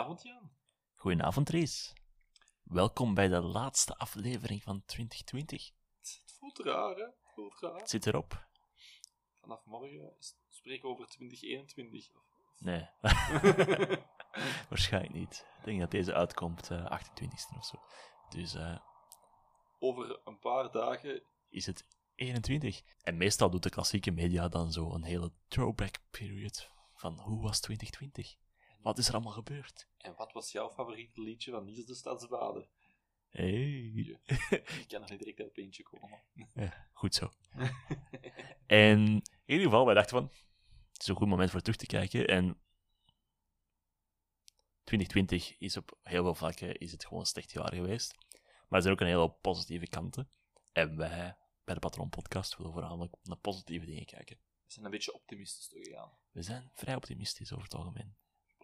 Goedenavond, Jan. Goedenavond, Rees. Welkom bij de laatste aflevering van 2020. Het voelt raar, hè? Het voelt raar. Het zit erop. Vanaf morgen spreken we over 2021. Of- Nee, waarschijnlijk niet. Ik denk dat deze uitkomt eh 28e of zo. Dus eh, over een paar dagen. is het 21. En meestal doet de klassieke media dan zo een hele throwback period van hoe was 2020? Wat is er allemaal gebeurd? En wat was jouw favoriete liedje van Niels de Stadsbaden? Hey. Ik kan nog niet direct op eentje komen. Ja, goed zo. En in ieder geval, wij dachten van, het is een goed moment voor terug te kijken. En 2020 is op heel veel vlakken is het gewoon een slecht jaar geweest. Maar er zijn ook een hele positieve kanten. En wij, bij de Patron Podcast, willen voornamelijk naar positieve dingen kijken. We zijn een beetje optimistisch toegegaan. We zijn vrij optimistisch over het algemeen.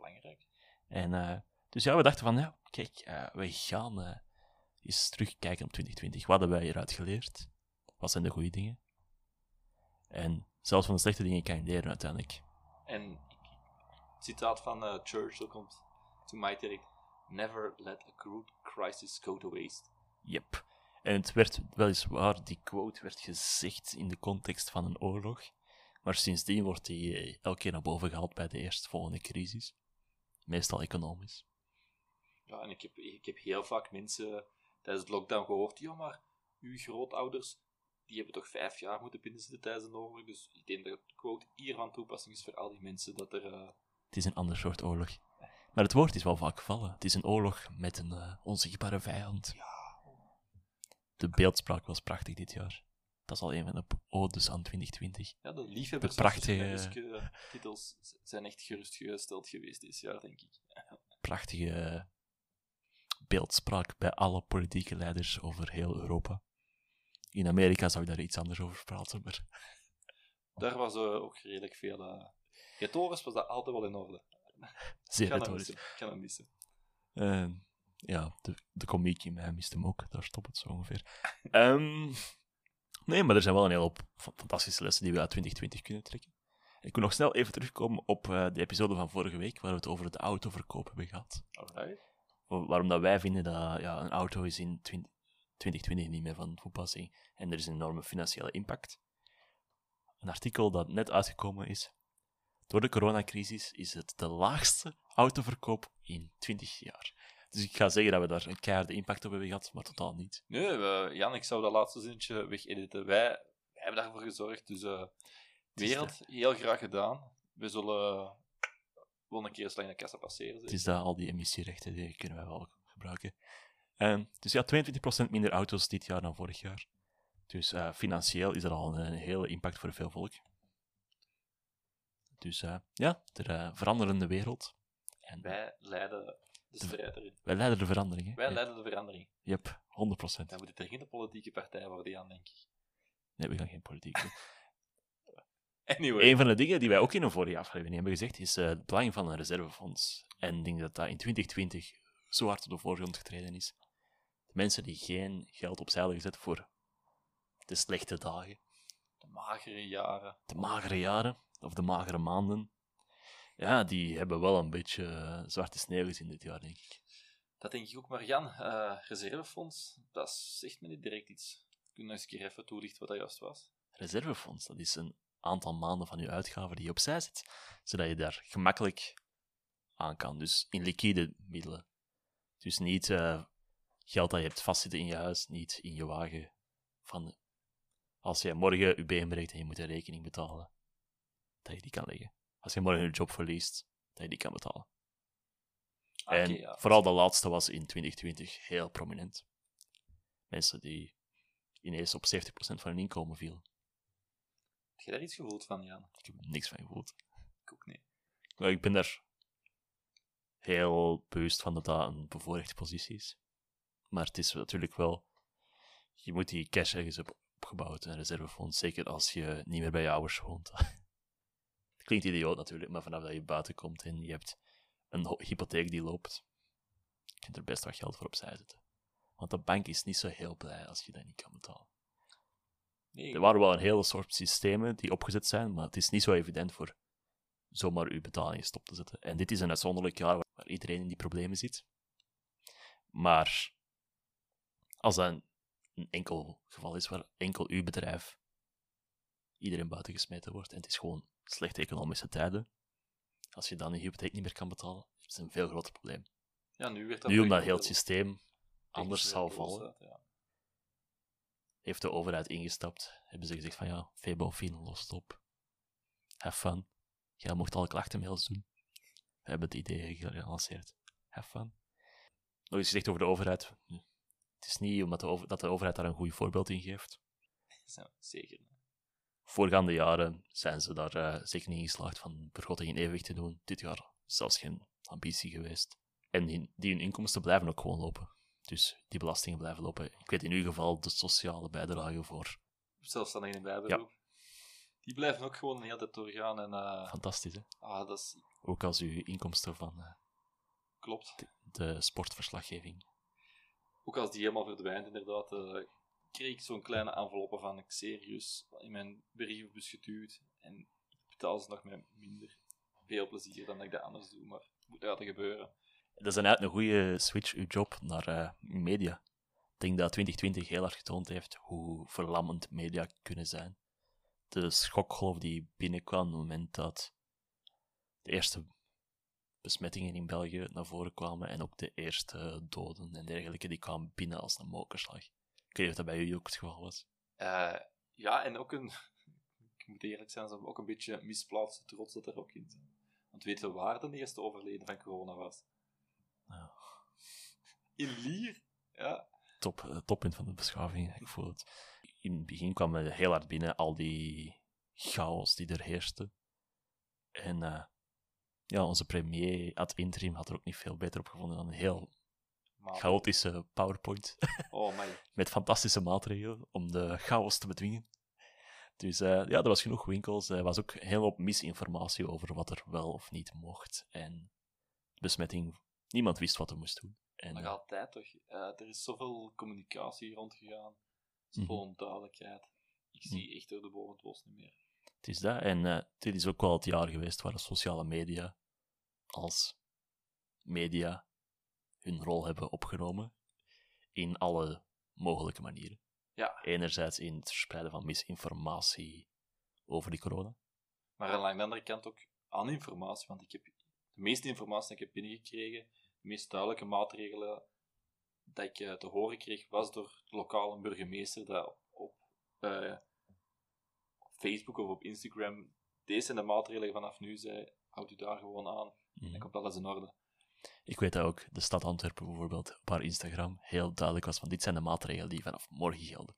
Belangrijk. En, eh, dus ja, we dachten van, ja, kijk, eh, we gaan eh, eens terugkijken op 2020. Wat hebben wij hieruit geleerd? Wat zijn de goede dingen? En zelfs van de slechte dingen kan je leren uiteindelijk. En citaat van Churchill komt to mij direct. Never let a crude crisis go to waste. Yep. En het werd weliswaar, die quote werd gezegd in de context van een oorlog. Maar sindsdien wordt die elke keer naar boven gehaald bij de eerstvolgende crisis. Meestal economisch. Ja, en ik heb, ik heb heel vaak mensen tijdens de lockdown gehoord. Ja, maar uw grootouders, die hebben toch vijf jaar moeten binnenzitten tijdens een oorlog. Dus ik denk dat de quote hier van toepassing is voor al die mensen. Dat er... eh, Het is een ander soort oorlog. Maar het woord is wel vaak gevallen. Het is een oorlog met een eh, onzichtbare vijand. De beeldspraak was prachtig dit jaar. Dat is al een van de odes aan 2020. ja, de liefhebbers De prachtige- Suske titels zijn echt gerustgesteld geweest dit jaar, denk ik. Prachtige eh, beeldspraak bij alle politieke leiders over heel Europa. In Amerika zou ik daar iets anders over praten, maar Daar was eh, ook redelijk veel... eh Retorisch was dat altijd wel in orde. zeer retorisch. Ik kan hem missen. Eh, ja, de, de komiek in mij mist hem ook. Daar stopt het zo ongeveer. Ehm, nee, maar er zijn wel een hele hoop fa- fantastische lessen die we uit 2020 kunnen trekken. Ik wil nog snel even terugkomen op eh, de episode van vorige week, waar we het over de autoverkoop hebben gehad. Alright. Waarom dat wij vinden dat ja, een auto is in 20 2020 niet meer van toepassing en er is een enorme financiële impact. Een artikel dat net uitgekomen is. Door de coronacrisis is het de laagste autoverkoop in 20 jaar. Dus ik ga zeggen dat we daar een keiharde impact op hebben gehad, maar totaal niet. Nee, we- Jan, ik zou dat laatste zinnetje wegediten. Wij, wij hebben daarvoor gezorgd, dus eh wereld, heel graag gedaan. We zullen wel een keer eens langs de kassa passeren. Het is dat al die emissierechten, die kunnen wij wel gebruiken. Ehm, dus ja, 22% minder auto's dit jaar dan vorig jaar. Dus eh, financieel is er al een, hele impact voor veel volk. Dus eh, ja, er uh, veranderende wereld. En Wij leiden de strijd erin. leiden de verandering. Hè? Wij Ja. leiden de verandering. Yep, 100%. Dan moet het er geen politieke partij worden, Jan, denk ik. Nee, we gaan geen politiek doen. Anyway. Een van de dingen die wij ook in een vorige aflevering hebben gezegd, is eh, het belang van een reservefonds. En ik denk dat dat in 2020 zo hard op de voorgrond getreden is. De mensen die geen geld opzij hadden gezet voor de slechte dagen, De magere jaren. de magere jaren, of de magere maanden, ja, die hebben wel een beetje eh, zwarte sneeuw gezien dit jaar, denk ik. Dat denk ik ook, maar Jan, eh, reservefonds, dat zegt me niet direct iets. Kun je nog eens een keer even toelichten wat dat juist was? Reservefonds, dat is een aantal maanden van je uitgaven die je opzij zet, zodat je daar gemakkelijk aan kan. Dus in liquide middelen. Dus niet eh, geld dat je hebt vastzitten in je huis, niet in je wagen. Van als jij morgen je been breekt en je moet een rekening betalen, dat je die kan leggen. Als je morgen je job verliest, dat je die kan betalen. Ah, en ja. vooral de laatste was in 2020 heel prominent. Mensen die ineens op 70% van hun inkomen vielen. Heb je daar iets gevoeld van, Jan? Ik heb er niks van gevoeld. Ik ook niet. Maar ik ben daar heel bewust van dat dat een bevoorrechte positie is. Maar het is natuurlijk wel... Je moet die cash ergens op opgebouwd, een reservefonds. Zeker als je niet meer bij je ouders woont. Klinkt idioot natuurlijk, maar vanaf dat je buiten komt en je hebt een hypotheek die loopt, je kunt er best wat geld voor opzij zetten. Want de bank is niet zo heel blij als je dat niet kan betalen. Nee, Er waren wel een hele soort systemen die opgezet zijn, maar het is niet zo evident voor zomaar uw betalingen stop te zetten. En dit is een uitzonderlijk jaar waar iedereen in die problemen zit. Maar als dat een, een enkel geval is waar enkel uw bedrijf iedereen buiten gesmeten wordt en het is gewoon slechte economische tijden, als je dan je hypotheek niet meer kan betalen, is het een veel groter probleem. ja, nu werd dat Nu, omdat heel het systeem anders zal vallen, ja. heeft de overheid ingestapt. Hebben ze gezegd van ja, Febo, Fien, los het op. Have fun. Jij mocht alle klachtenmails doen. We hebben het idee gelanceerd. Have fun. Nog eens gezegd over de overheid. Het is niet omdat de over- dat de overheid daar een goed voorbeeld in geeft. Ja, Zeker. Voorgaande jaren zijn ze daar eh, zeker niet in geslaagd van begroting in evenwicht te doen. Dit jaar zelfs geen ambitie geweest. En die, die hun inkomsten blijven ook gewoon lopen. Dus die belastingen blijven lopen. Ik weet in uw geval de sociale bijdrage voor. Zelfstandigen in bijberoep. Die blijven ook gewoon de hele tijd doorgaan. En, eh, Fantastisch, hè? ah, dat is, Ook als uw inkomsten van eh, klopt. de sportverslaggeving. Ook als die helemaal verdwijnt, inderdaad, eh, kreeg ik zo'n kleine enveloppe van Xerius in mijn brievenbus geduwd. En ik betaal ze nog met minder veel plezier dan dat ik dat anders doe, maar het moet laten gebeuren. Dat is inderdaad een goede switch, uw job, naar eh, media. Ik denk dat 2020 heel hard getoond heeft hoe verlammend media kunnen zijn. De schokgolf die binnenkwam op het moment dat de eerste besmettingen in België naar voren kwamen en ook de eerste doden en dergelijke, die kwamen binnen als een mokerslag. Ik weet niet of dat bij u ook het geval was. Eh, ja, en ook een, ik moet eerlijk zijn, ze hebben ook een beetje misplaatste trots dat er ook in zit. Want weten we waar de eerste overleden van corona was? In Lier. Ja, top, eh, toppunt van de beschaving. Ik voel het. In het begin kwam het heel hard binnen, al die chaos die er heerste. En eh, ja, onze premier ad interim had er ook niet veel beter op gevonden dan een heel maar... chaotische PowerPoint. Oh, my. met fantastische maatregelen om de chaos te bedwingen. Dus eh, ja, er was genoeg winkels. Er was ook hele hoop misinformatie over wat er wel of niet mocht. En besmetting, niemand wist wat er moest doen. En, eh, altijd toch? Eh, er is zoveel communicatie rondgegaan. Zoveel Mhm. onduidelijkheid. Ik zie echt door de boven het bos niet meer. Het is dat. En eh, dit is ook wel het jaar geweest waar de sociale media als media hun rol hebben opgenomen in alle mogelijke manieren. Ja. Enerzijds in het verspreiden van misinformatie over die corona. Maar aan de andere kant ook aan informatie, want ik heb de meeste informatie die ik heb binnengekregen, de meest duidelijke maatregelen dat ik eh, te horen kreeg, was door de lokale burgemeester dat op, eh, op Facebook of op Instagram, deze zijn de maatregelen vanaf nu, zei, houd u daar gewoon aan, Mhm. dan komt alles in orde. Ik weet dat ook de stad Antwerpen bijvoorbeeld op haar Instagram heel duidelijk was van dit zijn de maatregelen die vanaf morgen gelden.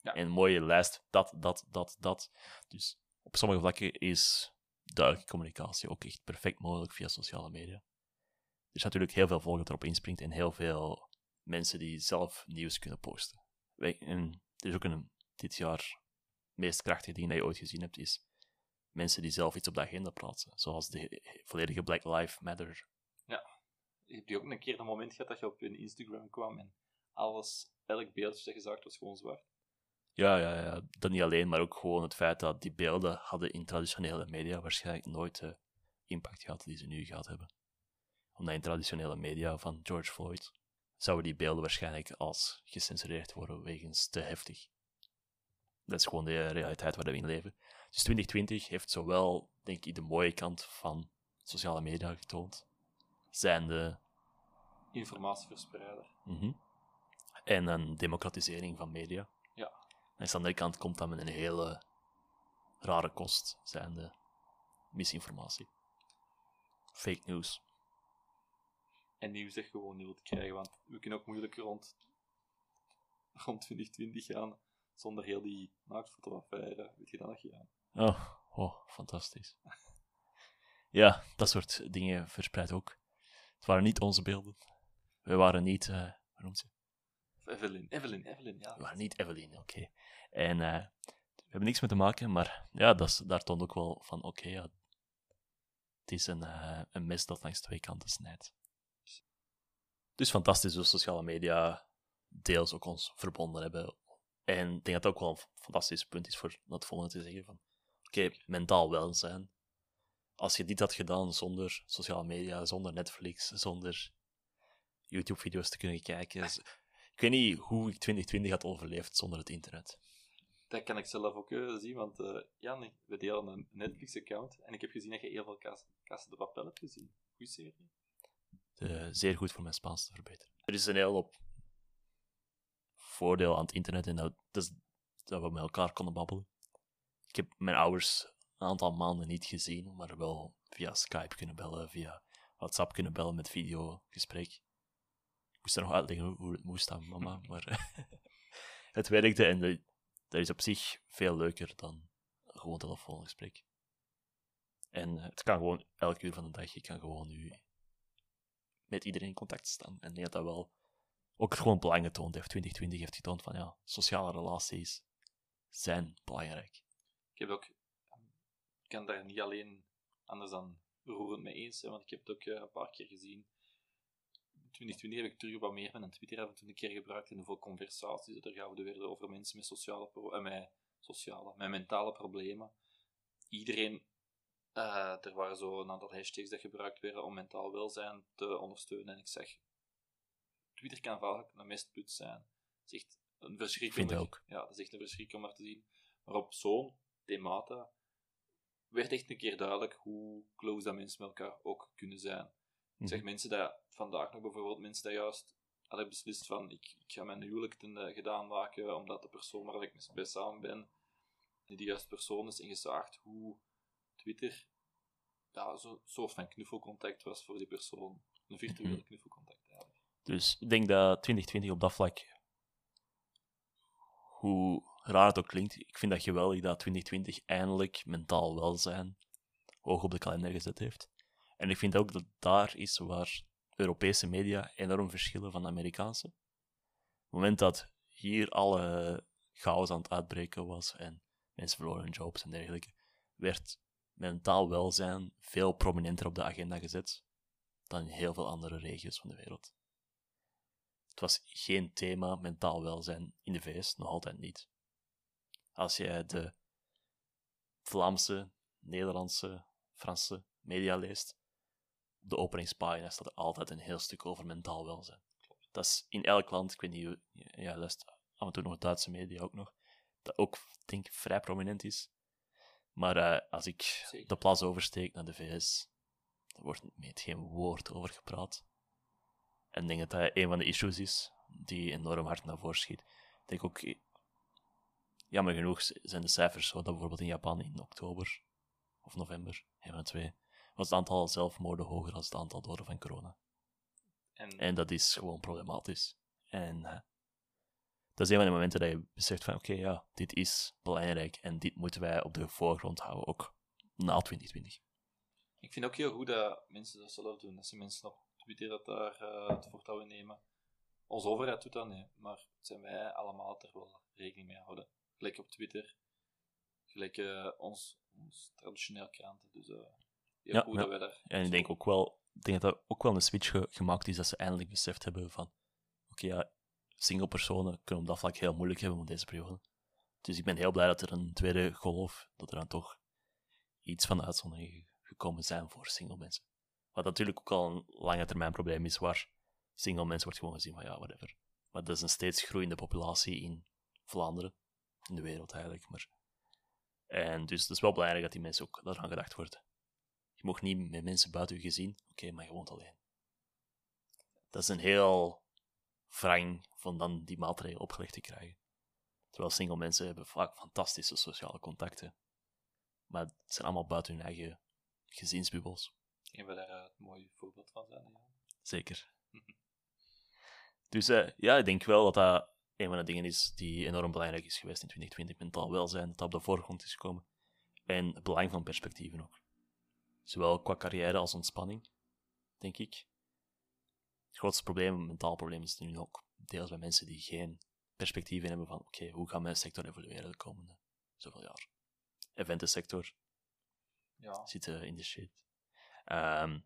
Ja. En een mooie lijst, dat, dat, dat, dat. Dus op sommige vlakken is duidelijke communicatie ook echt perfect mogelijk via sociale media. Er is natuurlijk heel veel volk dat erop inspringt en heel veel mensen die zelf nieuws kunnen posten. En er is ook een, dit jaar, meest krachtige ding dat je ooit gezien hebt, is mensen die zelf iets op de agenda plaatsen. Zoals de volledige Black Lives Matter Heb je ook een keer een moment gehad dat je op je Instagram kwam en alles, elk beeldje dat je zag, was gewoon zwart? Ja, ja, ja, dat niet alleen, maar ook gewoon het feit dat die beelden hadden in traditionele media waarschijnlijk nooit de impact gehad die ze nu gehad hebben. Omdat in traditionele media van George Floyd zouden die beelden waarschijnlijk als gecensureerd worden wegens te heftig. Dat is gewoon de realiteit waar we in leven. Dus 2020 heeft zowel, denk ik, de mooie kant van sociale media getoond, zijnde Informatieverspreider. Mhm. En een democratisering van media. Ja. En aan de andere kant komt dat met een hele rare kost, zijn de misinformatie. Fake news. En nieuws dat gewoon niet wilt krijgen, want we kunnen ook moeilijk rond, rond 2020 gaan zonder heel die naaktfotoaffaire. Weet je dat nog gaan? Oh, oh, fantastisch. ja, dat soort dingen verspreidt ook Het waren niet onze beelden. We waren niet, eh hoe noemt ze? Evelyn, Evelyn, Evelyn, ja. We waren niet Evelyn, oké. En eh, we hebben niks mee te maken, maar ja, dat is, daar toont ook wel van, oké, ja, het is een, eh, een mes dat langs twee kanten snijdt. Dus fantastisch hoe sociale media deels ook ons verbonden hebben. En ik denk dat dat ook wel een fantastisch punt is voor het volgende te zeggen van, oké, mentaal welzijn. Als je dit had gedaan zonder sociale media, zonder Netflix, zonder YouTube-video's te kunnen kijken. Ik weet niet hoe ik 2020 had overleefd zonder het internet. Dat kan ik zelf ook eh, zien, want Jan, ik- we delen een Netflix-account en ik heb gezien dat je heel veel Casa, de Papel hebt gezien. Goeie serie. Eh, zeer goed voor mijn Spaans te verbeteren. Er is een heel hoop voordeel aan het internet en dat, dat is dat we met elkaar konden babbelen. Ik heb mijn ouders een aantal maanden niet gezien, maar wel via Skype kunnen bellen, via WhatsApp kunnen bellen met videogesprek. Ik moest er nog uitleggen hoe- het moest aan mama, maar het werkte en dat is op zich veel leuker dan een gewoon telefoongesprek. En het kan gewoon elk uur van de dag, je kan gewoon nu met iedereen in contact staan. En ik denk dat dat wel ook gewoon belang getoond heeft. 2020 heeft getoond van ja, sociale relaties zijn belangrijk. Ik heb ook, kan daar niet alleen anders dan roerend mee eens zijn, want ik heb het ook eh, een paar keer gezien. In 2020 heb ik terug wat meer mijn Twitter af en toe een keer gebruikt en hoeveel conversaties dat er gehouden werden over mensen met sociale, pro- eh, met sociale, met mentale problemen. Iedereen, eh, er waren zo een aantal hashtags dat gebruikt werden om mentaal welzijn te ondersteunen en ik zeg, Twitter kan vaak een mestput zijn. Het is echt een verschrikkelijk. Vind ook. Ja, dat is echt een verschrik om maar te zien. Maar op zo'n themata werd echt een keer duidelijk hoe close dat mensen met elkaar ook kunnen zijn. Ik zeg Mhm. mensen dat vandaag nog bijvoorbeeld mensen dat juist hadden beslist van ik, ik ga mijn huwelijk ten eh, gedaan maken omdat de persoon waar ik mee samen ben die de juiste persoon is en gezaagd hoe Twitter ja, zo'n soort van knuffelcontact was voor die persoon. Een virtuele Mhm. knuffelcontact eigenlijk. Dus ik denk dat 2020 op dat vlak, hoe raar het ook klinkt, ik vind dat geweldig dat 2020 eindelijk mentaal welzijn hoog op de kalender gezet heeft. En ik vind ook dat daar is waar Europese media enorm verschillen van de Amerikaanse. Op het moment dat hier alle chaos aan het uitbreken was en mensen verloren hun jobs en dergelijke, werd mentaal welzijn veel prominenter op de agenda gezet dan in heel veel andere regio's van de wereld. Het was geen thema mentaal welzijn in de VS, nog altijd niet. Als je de Vlaamse, Nederlandse, Franse media leest, op de openingspagina staat er altijd een heel stuk over mentaal welzijn. Dat is in elk land, ik weet niet, hoe- ja, luistert af en toe nog Duitse media ook nog, dat ook, denk ik, vrij prominent is. Maar eh, als ik Zeker. de plas oversteek naar de VS, er wordt met geen woord over gepraat. En ik denk dat dat een van de issues is die enorm hard naar voren schiet. Ik denk ook, jammer genoeg zijn de cijfers zo dat bijvoorbeeld in Japan in oktober of november, een van de twee, was het aantal zelfmoorden hoger dan het aantal doden van corona. En, En dat is gewoon problematisch. En eh, dat is een van de momenten dat je beseft van, oké, ja, dit is belangrijk en dit moeten wij op de voorgrond houden, ook na 2020. ik vind ook heel goed dat mensen dat zelf doen. Dat ze mensen op Twitter dat daar eh, het voortouw nemen. Onze overheid doet dat niet, maar zijn wij allemaal er wel rekening mee houden. Gelijk op Twitter, gelijk eh, ons, ons traditioneel kranten. Dus heel Ja, goed ja. dat wij daar... En ik denk ook wel, ik denk dat er ook wel een switch ge- gemaakt is dat ze eindelijk beseft hebben van, oké, ja, single personen kunnen op dat vlak heel moeilijk hebben op deze periode. Dus ik ben heel blij dat er een tweede golf, dat er dan toch iets van de uitzondering ge- gekomen zijn voor single mensen. Wat natuurlijk ook al een lange termijn probleem is, waar single mensen wordt gewoon gezien van, ja, whatever. Maar dat is een steeds groeiende populatie in Vlaanderen, in de wereld eigenlijk. Maar... En dus het is wel belangrijk dat die mensen ook daaraan gedacht wordt. Je mag niet met mensen buiten je gezin, oké, maar je woont alleen. Dat is een heel wrang van dan die maatregelen opgelegd te krijgen. Terwijl single mensen hebben vaak fantastische sociale contacten. Maar het zijn allemaal buiten hun eigen gezinsbubbels. Dat we daar het mooie voorbeeld van zijn. Ja. Zeker. Dus eh, ja, ik denk wel dat dat een van de dingen is die enorm belangrijk is geweest in 2020. Mentaal welzijn, dat dat op de voorgrond is gekomen. En het belang van perspectieven ook. Zowel qua carrière als ontspanning, denk ik. het grootste probleem, mentaal probleem, is nu ook deels bij mensen die geen perspectieven hebben van oké, hoe gaat mijn sector evolueren de komende zoveel jaar? Eventensector Ja, zit in de shit. Ehm,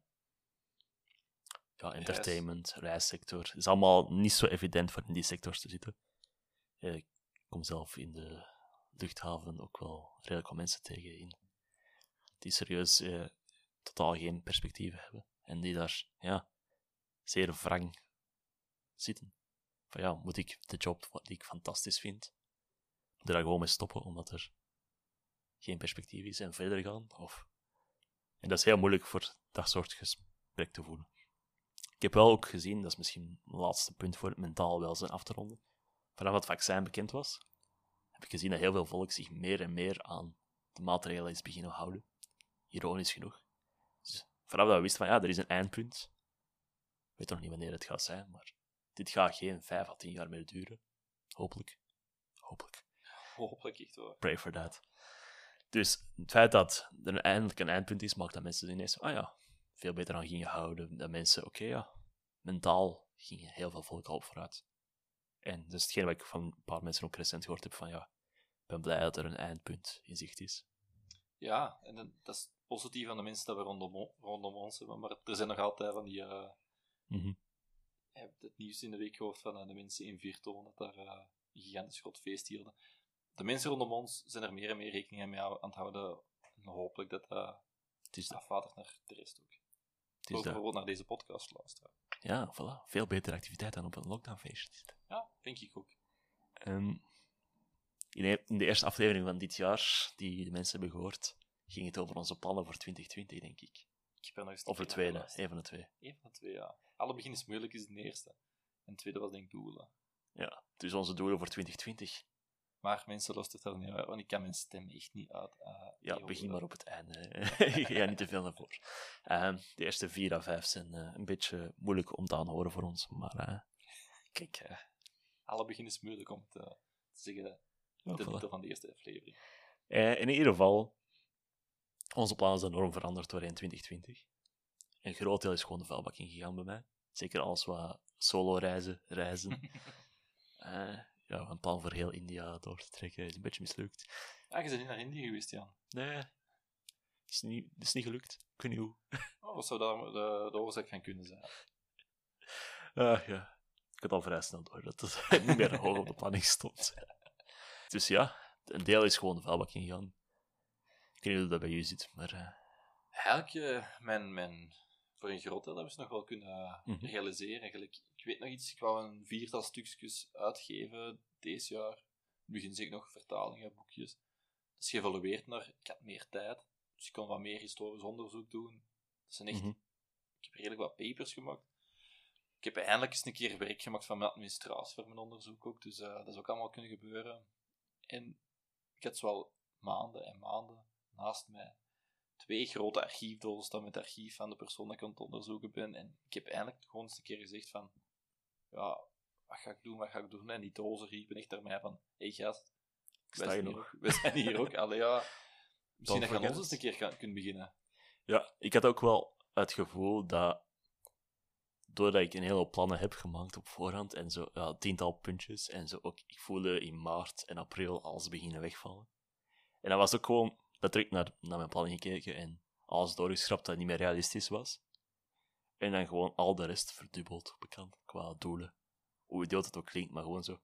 ja, entertainment, reissector. Het is allemaal niet zo evident voor in die sectors te zitten. Eh, ik kom zelf in de luchthaven ook wel redelijk wat mensen tegen in die serieus eh, totaal geen perspectieven hebben. En die daar, ja, zeer wrang zitten. Van ja, moet ik de job die ik fantastisch vind, daar gewoon mee stoppen omdat er geen perspectief is en verder gaan? Of... En dat is heel moeilijk voor dat soort gesprek te voelen. Ik heb wel ook gezien, dat is misschien het laatste punt voor het mentaal welzijn af te ronden. Vanaf het vaccin bekend was, heb ik gezien dat heel veel volk zich meer en meer aan de maatregelen is beginnen houden. Ironisch genoeg. Dus vanaf dat we wisten van ja, er is een eindpunt. Ik weet nog niet wanneer het gaat zijn, maar dit gaat geen vijf à tien jaar meer duren. Hopelijk. Hopelijk. hopelijk echt wel. Pray for that. Dus het feit dat er eindelijk een eindpunt is, maakt dat mensen ineens, ah ja, veel beter aan gingen houden. Dat mensen, oké ja, mentaal gingen heel veel volk al op vooruit. En dat is hetgeen wat ik van een paar mensen ook recent gehoord heb, van ja, ik ben blij dat er een eindpunt in zicht is. Ja, en dat is positief aan de mensen dat we rondom, rondom ons hebben. Maar er zijn nog altijd van die... eh, Mhm. Je hebt het nieuws in de week gehoord van eh, de mensen in Virton, dat daar eh, een gigantisch groot feest hielden. De mensen rondom ons zijn er meer en meer rekening mee aan het houden. En hopelijk dat dat Het is afwatert naar de rest ook. Het Ook dat. bijvoorbeeld naar deze podcast luisteren. Ja, voilà. Veel betere activiteit dan op een lockdownfeestje. Ja, denk ik ook. Ehm, in, de, in de eerste aflevering van dit jaar, die de mensen hebben gehoord, ging het over onze plannen voor 2020, denk ik. Ik er nog eens Of een keer tweede, een van de twee. Eén van de twee, ja. Alle begin is moeilijk, is de eerste. En de tweede was denk ik doelen. Ja, dus onze doelen voor 2020. Maar mensen luisteren daar niet uit, want ik kan mijn stem echt niet uit. eh, Ja, begin maar op het einde. Ga niet te veel naar voren. Ehm, de eerste vier à vijf zijn eh, een beetje moeilijk om te aanhoren voor ons, maar eh, Kijk, alle begin is moeilijk om het te zeggen. ja, de titel van de eerste aflevering. In ieder geval, onze plannen zijn enorm veranderd doorheen 2020. Een groot deel is gewoon de vuilbak ingegaan bij mij. Zeker als we solo reizen, reizen. Ja, een plan voor heel India door te trekken is een beetje mislukt. Ah, je bent niet naar Indië geweest, Jan. Nee, het is niet, is niet gelukt. Ik weet niet hoe. Oh, wat zou daar de, de oorzaak van kunnen zijn? Ah, ja. Ik had al vrij snel door dat het niet meer hoog op de planning stond. Dus ja, een deel is gewoon de vuilbak ingegaan. Ik weet niet hoe dat bij jullie zit, maar... eh, Eigenlijk, eh, mijn, mijn, voor een groot deel hebben ze nog wel kunnen Mhm. realiseren. Eigenlijk, ik weet nog iets, ik wou een viertal stukjes uitgeven deze jaar. In het begin ik nog vertalingen, boekjes. Dat is geëvalueerd naar, ik had meer tijd, dus ik kon wat meer historisch onderzoek doen. Dat zijn echt, mhm. ik heb redelijk wat papers gemaakt. Ik heb eindelijk eens een keer werk gemaakt van mijn administratie voor mijn onderzoek ook, dus eh, dat is ook allemaal kunnen gebeuren. En ik had wel maanden en maanden naast mij twee grote archiefdozen staan met het archief van de persoon dat ik aan het onderzoeken ben. En ik heb eindelijk gewoon eens een keer gezegd van, ja, wat ga ik doen, wat ga ik doen? En die dozen riepen echt naar mij van, hé hey, gast, je zijn, hier ook, wij zijn hier ook. Allee, ja, misschien dat je ons eens een keer gaan, kunnen beginnen. Ja, ik had ook wel het gevoel dat doordat ik een hele hoop plannen heb gemaakt op voorhand en zo, ja, tiental puntjes en zo ook, ik voelde in maart en april alles beginnen wegvallen. En dat was ook gewoon letterlijk naar, naar mijn plannen gekeken en alles doorgeschrapt dat niet meer realistisch was. En dan gewoon al de rest verdubbeld bekend qua doelen. Hoe idioot het ook klinkt, maar gewoon zo.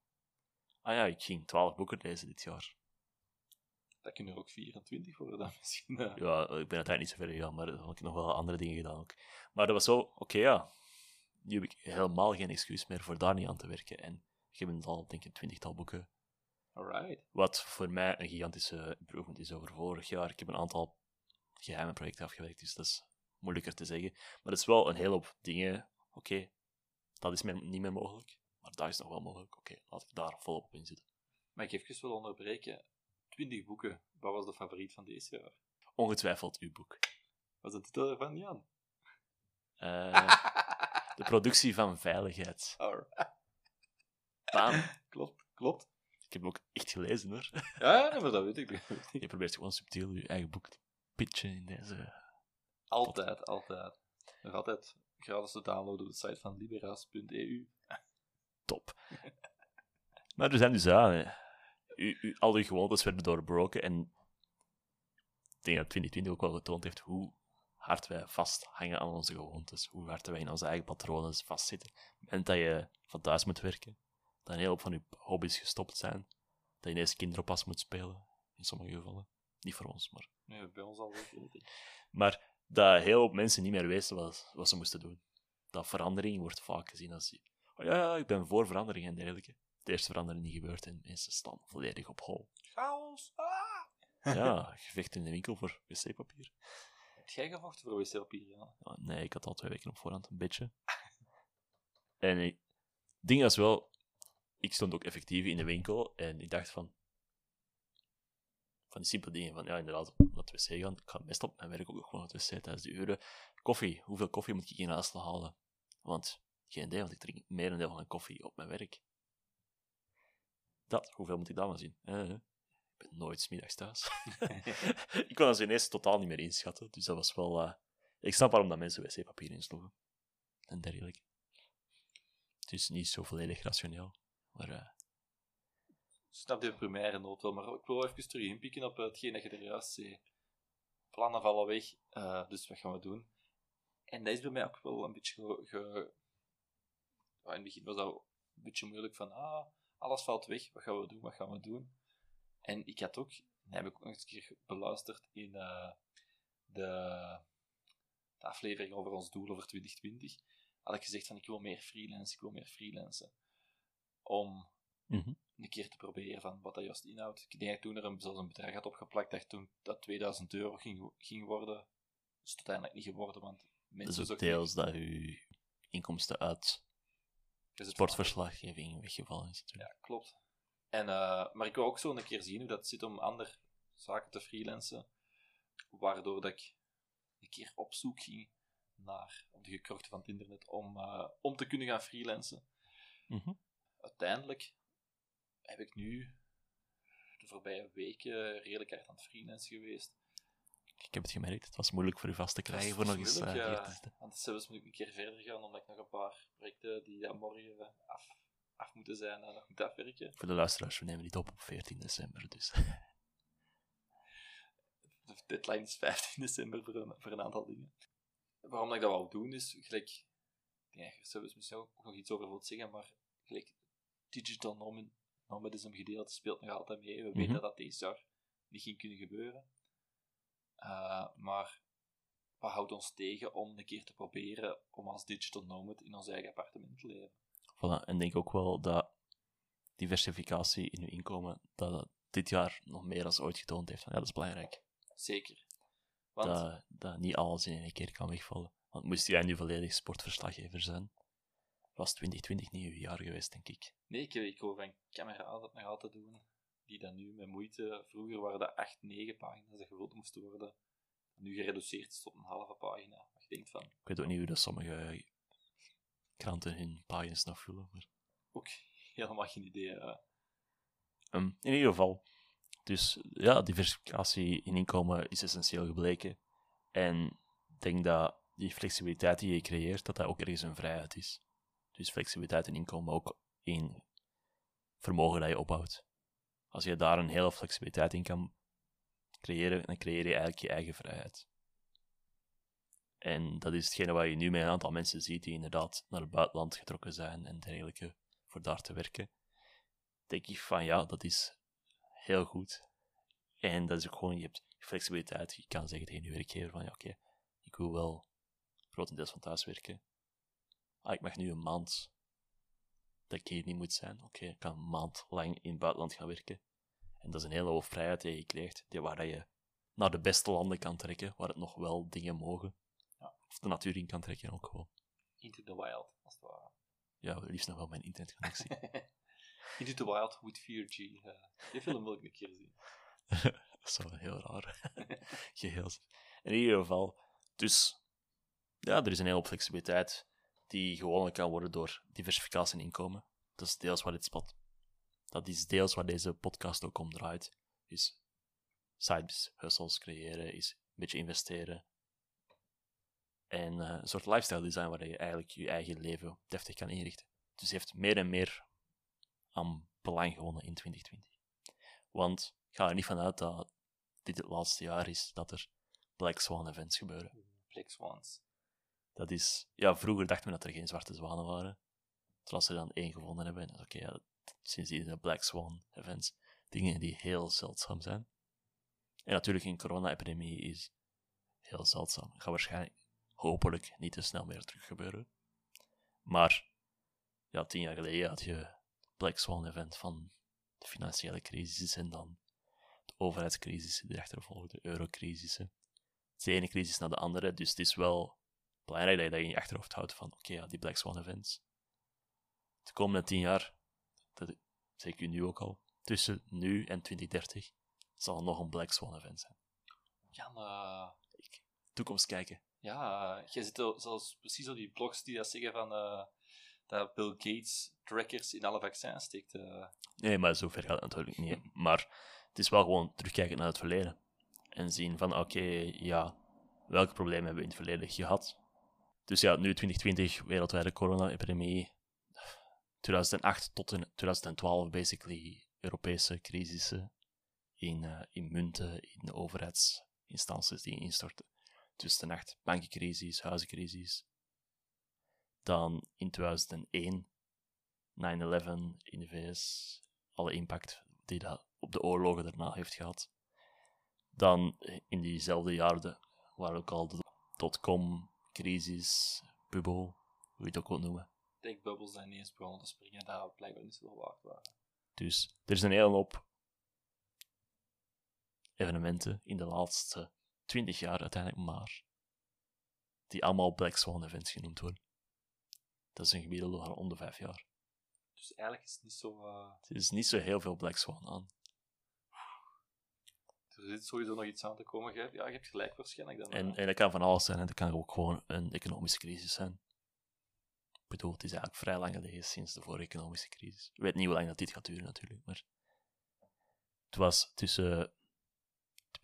Ah ja, ik ging 12 boeken lezen dit jaar. Dat kunnen er ook 24 worden dan misschien. eh. Ja, ik ben uiteindelijk niet zo ver gegaan, maar dan had ik nog wel andere dingen gedaan ook. Maar dat was zo, oké ja, nu heb ik helemaal geen excuus meer voor daar niet aan te werken. En ik heb al, denk ik, een twintigtal boeken. Alright. Wat voor mij een gigantische improvement is over vorig jaar. Ik heb een aantal geheime projecten afgewerkt, dus dat is moeilijker te zeggen. Maar het is wel een hele hoop dingen. Oké, dat is meer, niet meer mogelijk. Maar dat is nog wel mogelijk. Oké, laat ik daar volop op inzetten. Maar ik even wil onderbreken. 20 boeken. Wat was de favoriet van deze jaar? Ongetwijfeld uw boek. Wat is de titel ervan, Jan? Eh, de productie van veiligheid. Alright. Bam. Klopt, klopt. Ik heb hem ook echt gelezen hoor. Ja, maar dat weet ik. Je probeert gewoon subtiel je eigen boek te pitchen in deze. Altijd, altijd. Nog altijd gratis te downloaden op de site van liberaas.eu. Top. maar er zijn dus, u, u, al uw gewoontes werden doorbroken en ik denk dat 2020 ook wel getoond heeft hoe hard wij vasthangen aan onze gewoontes, hoe hard wij in onze eigen patronen vastzitten. En dat je van thuis moet werken, dat een hele hoop van je hobby's gestopt zijn, dat je ineens kinderoppas moet spelen, in sommige gevallen. Niet voor ons, maar... Nee, bij ons al wel. Maar dat heel veel mensen niet meer wisten wat, wat ze moesten doen. Dat verandering wordt vaak gezien als... Oh ja, ja, ik ben voor verandering en dergelijke. De eerste verandering die gebeurt en mensen staan volledig op hol. Chaos! Ah! Ja, gevecht in de winkel voor wc-papier. Heb jij gevochten voor wc-papier, ja? Nee, ik had al twee weken op voorhand een beetje. En ik ding was wel, ik stond ook effectief in de winkel en ik dacht van, van die simpele dingen, van ja, inderdaad, naar het wc gaan. Ik ga meestal op mijn werk ook gewoon naar het wc tijdens de uren. Koffie, hoeveel koffie moet ik in huis halen? Want, geen idee, want ik drink meer een deel van mijn koffie op mijn werk. Dat, hoeveel moet ik dat maar zien? Eh, ik ben nooit 's middags thuis. ik kon dat ineens totaal niet meer inschatten, dus dat was wel... eh, ik snap waarom dat mensen wc-papier insloegen. En dergelijke. Het is niet zo volledig rationeel. Maar eh, Ik snap de primaire nood wel, maar ik wil even terug inpikken op hetgeen dat je er juist zei. Plannen vallen weg, eh, dus wat gaan we doen? En dat is bij mij ook wel een beetje ge... in het begin was dat een beetje moeilijk van, ah, alles valt weg, wat gaan we doen, wat gaan we doen? En ik had ook, dat heb ik ook nog eens een keer beluisterd in eh, de, de aflevering over ons doel over 2020, had ik gezegd van, ik wil meer freelance, ik wil meer freelancen. Om mhm. een keer te proberen van wat dat juist inhoudt. Ik denk dat toen er een, zelfs een bedrag had opgeplakt dat toen dat 2000 euro ging, ging worden. is het uiteindelijk niet geworden, want dat mensen zochten- deels dat uw inkomsten uit Dus het sportverslaggeving weggevallen is. natuurlijk. Ja, klopt. En, eh, maar ik wil ook zo een keer zien hoe dat zit om andere zaken te freelancen. Waardoor dat ik een keer op zoek ging naar op de gekrochten van het internet om, eh, om te kunnen gaan freelancen. Mhm. Uiteindelijk heb ik nu de voorbije weken redelijk hard aan het freelancen geweest. Ik heb het gemerkt, het was moeilijk voor u vast te krijgen voor nog eens eh, hier ja. te. Want zelfs moet ik een keer verder gaan, omdat ik nog een paar projecten die ja, morgen eh, af, af moeten zijn en nog moet afwerken. Voor de luisteraars, we nemen dit op op 14 december, dus De deadline is 15 december voor een, voor een aantal dingen. Waarom dat ik dat wou doen is, gelijk, ik denk dat er zelfs misschien ook nog iets over wilt zeggen, maar gelijk, digital nomad, nomadism gedeelte speelt nog altijd mee. We Mhm. weten dat dat deze jaar niet ging kunnen gebeuren. Uh, maar wat houdt ons tegen om een keer te proberen om als digital nomad in ons eigen appartement te leven? voilà. En denk ook wel dat diversificatie in uw inkomen, dat dat dit jaar nog meer dan ooit getoond heeft. Ja, dat is belangrijk. Zeker. Want Dat, dat niet alles in één keer kan wegvallen. Want moest jij nu volledig sportverslaggever zijn, was 2020 niet uw jaar geweest, denk ik. Nee, ik, ik hoor van kameraden dat nog altijd doen, die dat nu met moeite, vroeger waren dat 8, 9 pagina's dat gevuld moesten worden, nu gereduceerd is tot een halve pagina. Maar je denkt van, Ik weet ook niet hoe dat sommige kranten hun pagina's nog vullen. Maar, ook helemaal geen idee. eh. Ehm, in ieder geval, dus ja, diversificatie in inkomen is essentieel gebleken. En ik denk dat die flexibiliteit die je creëert, dat dat ook ergens een vrijheid is. Dus flexibiliteit in inkomen ook in vermogen dat je opbouwt. Als je daar een hele flexibiliteit in kan creëren, dan creëer je eigenlijk je eigen vrijheid. En dat is hetgene wat je nu met een aantal mensen ziet die inderdaad naar het buitenland getrokken zijn en dergelijke, voor daar te werken. Denk ik van ja, dat is heel goed. En dat is ook gewoon, je hebt flexibiliteit. Je kan zeggen tegen je werkgever van ja, oké, ik wil wel grotendeels van thuis werken. Ah, ik mag nu een maand dat ik hier niet moet zijn. Oké, ik kan een maand lang in het buitenland gaan werken. En dat is een hele hoop vrijheid die je krijgt, die waar dat je naar de beste landen kan trekken, waar het nog wel dingen mogen. Ja. Of de natuur in kan trekken ook gewoon. Into the Wild, als het ware. Ja, liefst nog wel mijn internetconnectie. Into the Wild with 4G. eh. die film wil ik een keer zien. dat zou wel heel raar geheel. In ieder geval, dus ja, er is een hele hoop flexibiliteit die gewonnen kan worden door diversificatie in inkomen. Dat is deels waar dit spot. Dat is deels waar deze podcast ook om draait. Is side hustles creëren, is een beetje investeren. En eh, een soort lifestyle design waar je eigenlijk je eigen leven deftig kan inrichten. Dus heeft meer en meer aan belang gewonnen in 2020. Want ik ga er niet vanuit dat dit het laatste jaar is dat er Black Swan events gebeuren. Black Swans. Dat is, ja, vroeger dachten we dat er geen zwarte zwanen waren. Terwijl ze dan één gevonden hebben. En oké, ja, sindsdien de Black Swan events. Dingen die heel zeldzaam zijn. En natuurlijk, een corona-epidemie is heel zeldzaam. Gaat waarschijnlijk, hopelijk, niet te snel meer terug gebeuren. Maar, ja, tien jaar geleden had je Black Swan event van de financiële crisis en dan de overheidscrisis die erachter volgde, de eurocrisis. de ene crisis na de andere, dus het is wel belangrijk dat je dat in je achterhoofd houdt van, oké, ja, die Black Swan events. De komende tien jaar, dat zeg ik u nu ook al, tussen nu en 2030 zal er nog een Black Swan event zijn. Jan, eh, Toekomst kijken. ja, jij zit zelfs precies op die blogs die dat zeggen van eh, dat Bill Gates trackers in alle vaccins steekt. eh. Nee, maar zover gaat het natuurlijk niet. Maar het is wel gewoon terugkijken naar het verleden. En zien van, oké, ja, welke problemen hebben we in het verleden gehad? Dus ja, nu 2020, wereldwijde corona-epidemie. 2008 tot en 2012, basically, Europese crisissen. In, eh, in munten, in overheidsinstanties die instorten. 2008, bankencrisis, huizencrisis. Dan in 2001, 9-11 in de VS, alle impact die dat op de oorlogen daarna heeft gehad. Dan in diezelfde jaren de- waren ook al de dotcom-crisis, bubbel, hoe je het ook wilt noemen. Techbubbles zijn ineens begonnen te springen dat blijkbaar niet zo waard waren. Dus er is een hele hoop evenementen in de laatste 20 jaar uiteindelijk maar, die allemaal Black Swan events genoemd worden. Dat is een gemiddelde van om de vijf jaar. Dus eigenlijk is het niet zo... eh, Er is niet zo heel veel Black Swan aan. Er zit sowieso nog iets aan te komen. Ja, je hebt gelijk waarschijnlijk. Dan, En, en dat kan van alles zijn. En dat kan ook gewoon een economische crisis zijn. Ik bedoel, het is eigenlijk vrij lang geleden sinds de vorige economische crisis. Ik weet niet hoe lang dat dit gaat duren natuurlijk, maar... Het was tussen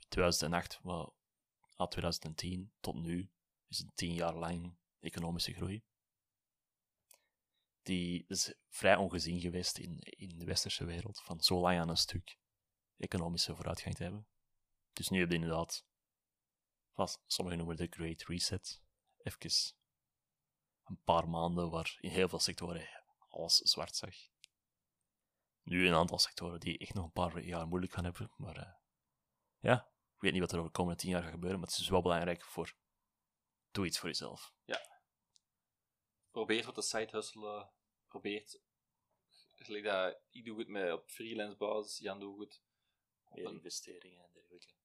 2008 wel, ah, 2010 tot nu is het tien jaar lang economische groei. Die is vrij ongezien geweest in, in de westerse wereld, van zo lang aan een stuk economische vooruitgang te hebben. Dus nu heb je inderdaad vast, sommigen noemen het de Great Reset. Even een paar maanden waar in heel veel sectoren alles zwart zag. Nu een aantal sectoren die echt nog een paar jaar moeilijk gaan hebben. Maar eh, ja, ik weet niet wat er over de komende tien jaar gaat gebeuren, maar het is wel belangrijk voor... Doe iets voor jezelf. probeert wat de site hustelen. Probeert. Gelijk dat, ik doe het met op freelance basis, Jan doet het. Op investeringen en dergelijke.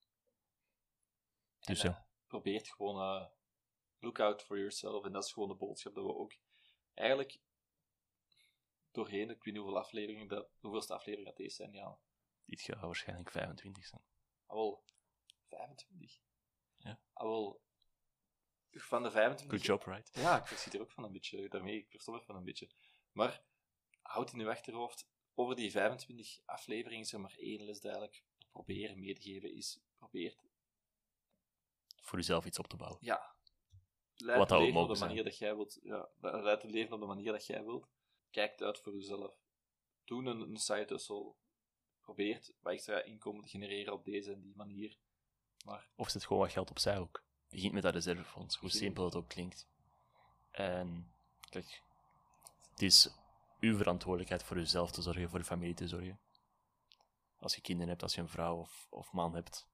Dus eh, ja. probeert gewoon eh, look out for yourself. En dat is gewoon de boodschap dat we ook eigenlijk doorheen, ik weet niet hoeveel afleveringen dat, hoeveelste aflevering dat deze zijn, ja. Dit gaat waarschijnlijk 25 zijn. Ah, wel, 25. Ja. Ah, van de 25. Good job, right? Ja, ik verschiet er ook van een beetje. Daarmee, ik verstop er van een beetje. Maar houd in uw achterhoofd, over die 25 afleveringen is er maar één les die eigenlijk proberen mee te geven is, probeer Voor jezelf iets op te bouwen. ja, leid Wat leven op de zijn. manier dat jij wilt. Ja, leid het leven op de manier dat jij wilt. Kijk uit voor jezelf. Doe een, een side hustle. Probeer wat extra inkomen te genereren op deze en die manier. Maar Of zet gewoon wat geld opzij ook. Begint met dat reservefonds, hoe Begin- simpel het ook klinkt. En kijk, het is uw verantwoordelijkheid voor uzelf te zorgen, voor je familie te zorgen. Als je kinderen hebt, als je een vrouw of, of man hebt.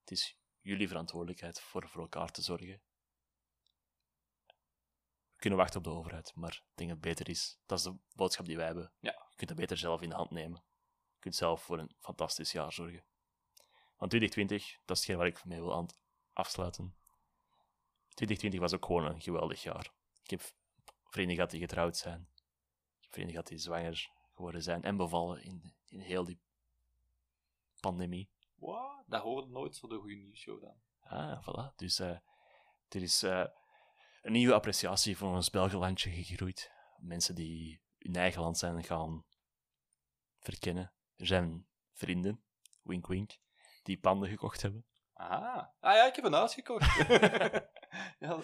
Het is jullie verantwoordelijkheid voor, voor elkaar te zorgen. We kunnen wachten op de overheid, maar ik denk dat het beter is. Dat is de boodschap die wij hebben. Ja. Je kunt dat beter zelf in de hand nemen. Je kunt zelf voor een fantastisch jaar zorgen. Want 2020, dat is hetgeen waar ik mee wil aan afsluiten. 2020 was ook gewoon een geweldig jaar. Ik heb vrienden gehad die getrouwd zijn. Ik heb vrienden gehad die zwanger geworden zijn en bevallen in, in heel die pandemie. Wat? Dat hoort nooit zo de goede nieuwsshow dan. Ah, voilà. Dus eh, er is eh, een nieuwe appreciatie voor ons Belgenlandje gegroeid. Mensen die hun eigen land zijn gaan verkennen. Er zijn vrienden, wink wink, die panden gekocht hebben. Aha. Ah ja, ik heb een huis gekocht. Ja,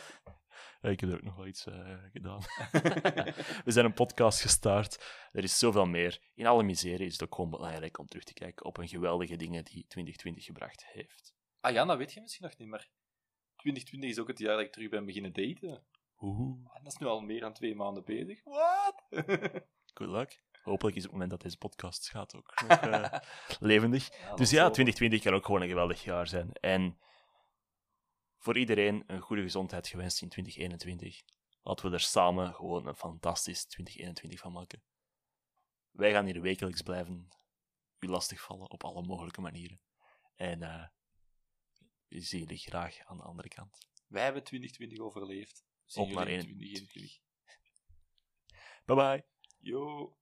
ik heb er ook nog wel iets eh, gedaan. we zijn een podcast gestart. Er is zoveel meer. In alle miserie is het ook gewoon belangrijk om terug te kijken op een geweldige dingen die 2020 gebracht heeft. Ah ja, dat weet je misschien nog niet, maar 2020 is ook het jaar dat ik terug ben beginnen daten. Oeh, Ah, dat is nu al meer dan twee maanden bezig. Wat? good luck. Hopelijk is het moment dat deze podcast gaat ook nog eh, levendig. Dus ja, 2020 kan ook gewoon een geweldig jaar zijn. En voor iedereen een goede gezondheid gewenst in 2021. Laten we er samen gewoon een fantastisch 2021 van maken. Wij gaan hier wekelijks blijven u lastigvallen op alle mogelijke manieren. En eh we zien jullie graag aan de andere kant. Wij hebben 2020 overleefd. Zien Op naar jullie in 21. 2021. Bye bye. Yo.